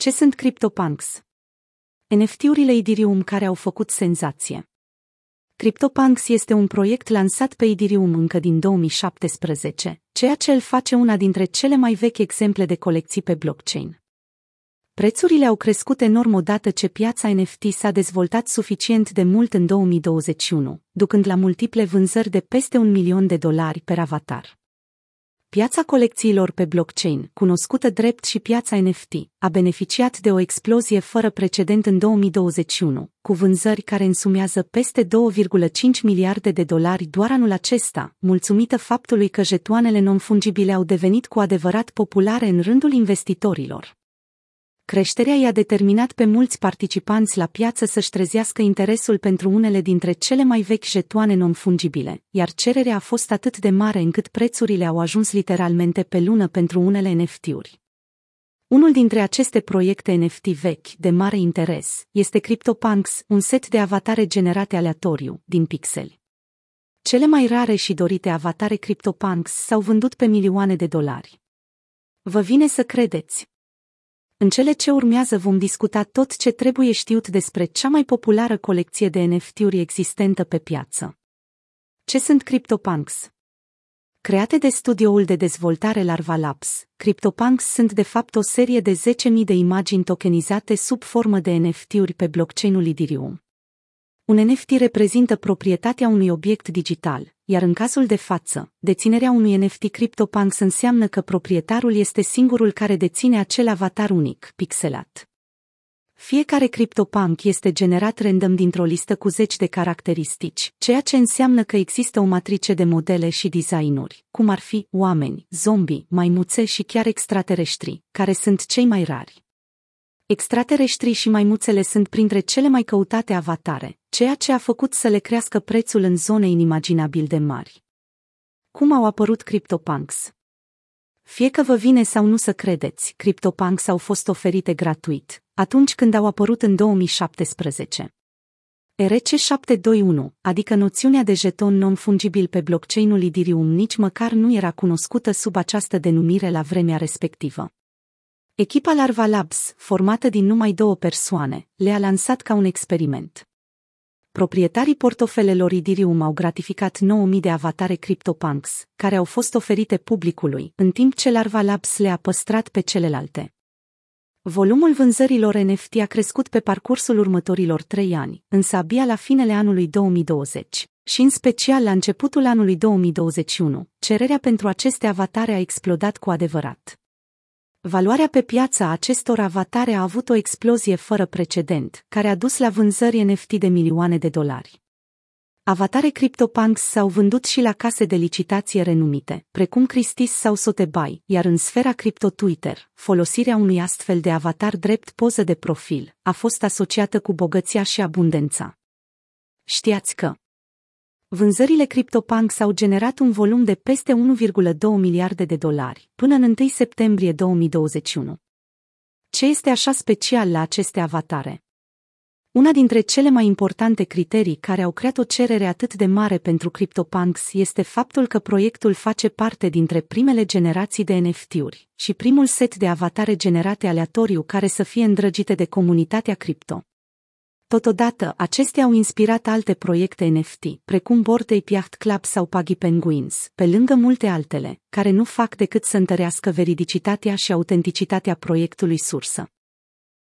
Ce sunt CryptoPunks? NFT-urile Ethereum care au făcut senzație. CryptoPunks este un proiect lansat pe Ethereum încă din 2017, ceea ce îl face una dintre cele mai vechi exemple de colecții pe blockchain. Prețurile au crescut enorm odată ce piața NFT s-a dezvoltat suficient de mult în 2021, ducând la multiple vânzări de peste un milion de dolari per avatar. Piața colecțiilor pe blockchain, cunoscută drept și piața NFT, a beneficiat de o explozie fără precedent în 2021, cu vânzări care însumează peste 2,5 miliarde de dolari doar anul acesta, mulțumită faptului că jetoanele non-fungibile au devenit cu adevărat populare în rândul investitorilor. Creșterea i-a determinat pe mulți participanți la piață să-și trezească interesul pentru unele dintre cele mai vechi jetoane non-fungibile, iar cererea a fost atât de mare încât prețurile au ajuns literalmente pe lună pentru unele NFT-uri. Unul dintre aceste proiecte NFT vechi, de mare interes, este CryptoPunks, un set de avatare generate aleatoriu, din pixeli. Cele mai rare și dorite avatare CryptoPunks s-au vândut pe milioane de dolari. Vă vine să credeți, în cele ce urmează vom discuta tot ce trebuie știut despre cea mai populară colecție de NFT-uri existentă pe piață. Ce sunt CryptoPunks? Create de studioul de dezvoltare Larva Labs, CryptoPunks sunt de fapt o serie de 10.000 de imagini tokenizate sub formă de NFT-uri pe blockchain-ul Ethereum. Un NFT reprezintă proprietatea unui obiect digital, iar în cazul de față, deținerea unui NFT CryptoPunks înseamnă că proprietarul este singurul care deține acel avatar unic, pixelat. Fiecare CryptoPunk este generat random dintr-o listă cu zeci de caracteristici, ceea ce înseamnă că există o matrice de modele și designuri, cum ar fi oameni, zombi, maimuțe și chiar extraterestri, care sunt cei mai rari. Extraterestrii și maimuțele sunt printre cele mai căutate avatare, ceea ce a făcut să le crească prețul în zone inimaginabil de mari. Cum au apărut CryptoPunks? Fie că vă vine sau nu să credeți, CryptoPunks au fost oferite gratuit, atunci când au apărut în 2017. RC721, adică noțiunea de jeton non-fungibil pe blockchain-ul Ethereum nici măcar nu era cunoscută sub această denumire la vremea respectivă. Echipa Larva Labs, formată din numai două persoane, le-a lansat ca un experiment. Proprietarii portofelelor Idirium au gratificat 9000 de avatare CryptoPunks, care au fost oferite publicului, în timp ce Larva Labs le-a păstrat pe celelalte. Volumul vânzărilor NFT a crescut pe parcursul următorilor trei ani, însă abia la finele anului 2020 și în special la începutul anului 2021, cererea pentru aceste avatare a explodat cu adevărat. Valoarea pe piața acestor avatare a avut o explozie fără precedent, care a dus la vânzări NFT de milioane de dolari. Avatare CryptoPunks s-au vândut și la case de licitație renumite, precum Christie's sau Sotheby's, iar în sfera cripto Twitter, folosirea unui astfel de avatar drept poză de profil a fost asociată cu bogăția și abundența. Știați că Vânzările CryptoPunks au generat un volum de peste 1,2 miliarde de dolari până în 1 septembrie 2021. Ce este așa special la aceste avatare? Una dintre cele mai importante criterii care au creat o cerere atât de mare pentru CryptoPunks este faptul că proiectul face parte dintre primele generații de NFT-uri și primul set de avatare generate aleatoriu care să fie îndrăgite de comunitatea cripto. Totodată, acestea au inspirat alte proiecte NFT, precum Bored Ape Yacht Club sau Puggy Penguins, pe lângă multe altele, care nu fac decât să întărească veridicitatea și autenticitatea proiectului sursă.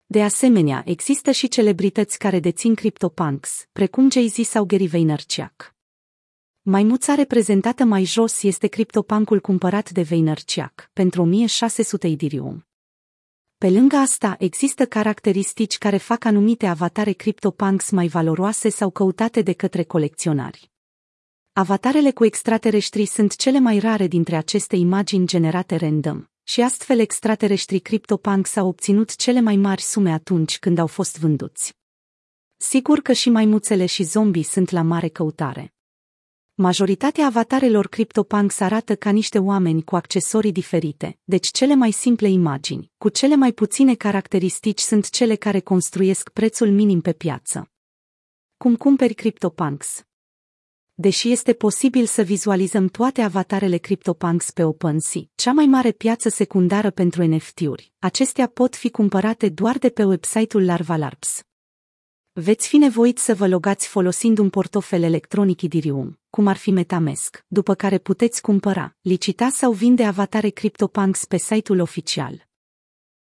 De asemenea, există și celebrități care dețin CryptoPunks, precum Jay-Z sau Gary Vaynerchuk. Maimuța reprezentată mai jos este CryptoPunkul cumpărat de Vaynerchuk, pentru 1600 Ethereum. Pe lângă asta, există caracteristici care fac anumite avatare CryptoPunks mai valoroase sau căutate de către colecționari. Avatarele cu extraterestri sunt cele mai rare dintre aceste imagini generate random, și astfel extraterestrii CryptoPunks au obținut cele mai mari sume atunci când au fost vânduți. Sigur că și maimuțele și zombii sunt la mare căutare. Majoritatea avatarelor CryptoPunks arată ca niște oameni cu accesorii diferite, deci cele mai simple imagini, cu cele mai puține caracteristici sunt cele care construiesc prețul minim pe piață. Cum cumperi CryptoPunks? Deși este posibil să vizualizăm toate avatarele CryptoPunks pe OpenSea, cea mai mare piață secundară pentru NFT-uri, acestea pot fi cumpărate doar de pe website-ul Larva Labs. Veți fi nevoiți să vă logați folosind un portofel electronic Ethereum, cum ar fi Metamask, după care puteți cumpăra, licita sau vinde avatare CryptoPunks pe site-ul oficial.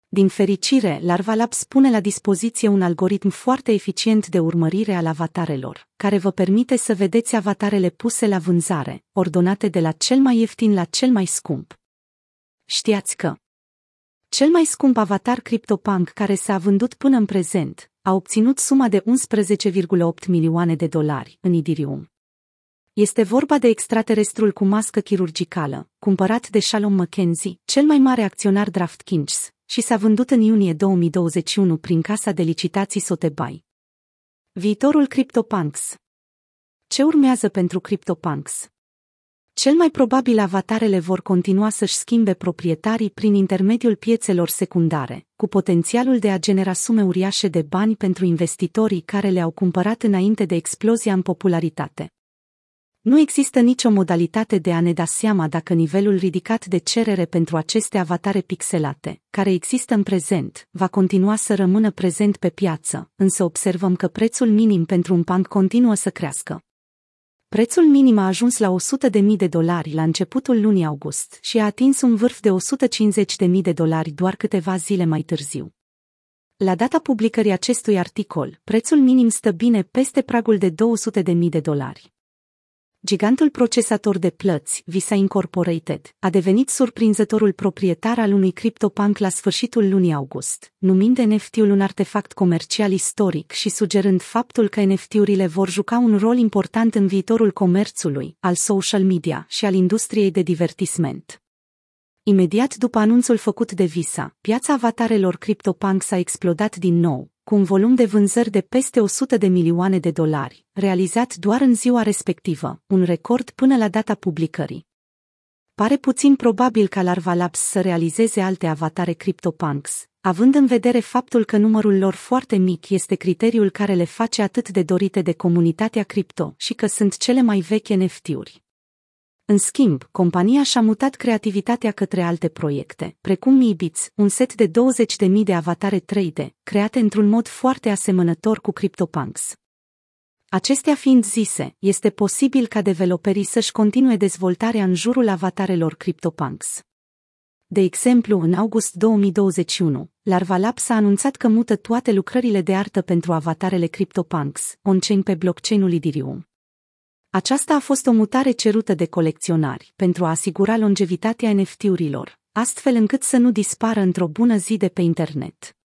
Din fericire, Larva Labs pune la dispoziție un algoritm foarte eficient de urmărire al avatarelor, care vă permite să vedeți avatarele puse la vânzare, ordonate de la cel mai ieftin la cel mai scump. Știați că cel mai scump avatar CryptoPunk care s-a vândut până în prezent a obținut suma de 11,8 milioane de dolari în Ethereum. Este vorba de extraterestrul cu mască chirurgicală, cumpărat de Shalom McKenzie, cel mai mare acționar DraftKings, și s-a vândut în iunie 2021 prin casa de licitații Sotheby's. Viitorul CryptoPunks Ce urmează pentru CryptoPunks? Cel mai probabil avatarele vor continua să-și schimbe proprietarii prin intermediul piețelor secundare, cu potențialul de a genera sume uriașe de bani pentru investitorii care le-au cumpărat înainte de explozia în popularitate. Nu există nicio modalitate de a ne da seama dacă nivelul ridicat de cerere pentru aceste avatare pixelate, care există în prezent, va continua să rămână prezent pe piață, însă observăm că prețul minim pentru un punk continuă să crească. Prețul minim a ajuns la 100.000 de dolari la începutul lunii august și a atins un vârf de 150.000 de dolari doar câteva zile mai târziu. La data publicării acestui articol, prețul minim stă bine peste pragul de 200.000 de dolari gigantul procesator de plăți, Visa Incorporated, a devenit surprinzătorul proprietar al unui CryptoPunk la sfârșitul lunii august, numind NFT-ul un artefact comercial istoric și sugerând faptul că NFT-urile vor juca un rol important în viitorul comerțului, al social media și al industriei de divertisment. Imediat după anunțul făcut de Visa, piața avatarelor CryptoPunk s-a explodat din nou, cu un volum de vânzări de peste 100 de milioane de dolari, realizat doar în ziua respectivă, un record până la data publicării. Pare puțin probabil ca Larva Labs să realizeze alte avatare CryptoPunks, având în vedere faptul că numărul lor foarte mic este criteriul care le face atât de dorite de comunitatea cripto și că sunt cele mai vechi NFT-uri. În schimb, compania și-a mutat creativitatea către alte proiecte, precum Mibits, un set de 20.000 de avatare 3D, create într-un mod foarte asemănător cu CryptoPunks. Acestea fiind zise, este posibil ca developerii să-și continue dezvoltarea în jurul avatarelor CryptoPunks. De exemplu, în august 2021, Larva Labs a anunțat că mută toate lucrările de artă pentru avatarele CryptoPunks, on-chain pe blockchain-ul Ethereum. Aceasta a fost o mutare cerută de colecționari pentru a asigura longevitatea NFT-urilor, astfel încât să nu dispară într-o bună zi de pe internet.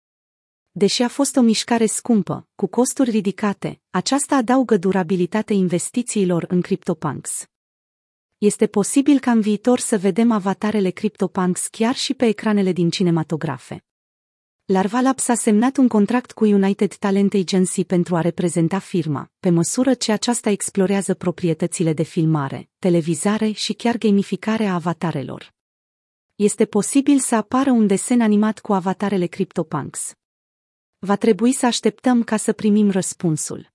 Deși a fost o mișcare scumpă, cu costuri ridicate, aceasta adaugă durabilitate investițiilor în CryptoPunks. Este posibil ca în viitor să vedem avatarele CryptoPunks chiar și pe ecranele din cinematografe. Larva Labs a semnat un contract cu United Talent Agency pentru a reprezenta firma, pe măsură ce aceasta explorează proprietățile de filmare, televizare și chiar gamificare a avatarelor. Este posibil să apară un desen animat cu avatarele CryptoPunks. Va trebui să așteptăm ca să primim răspunsul.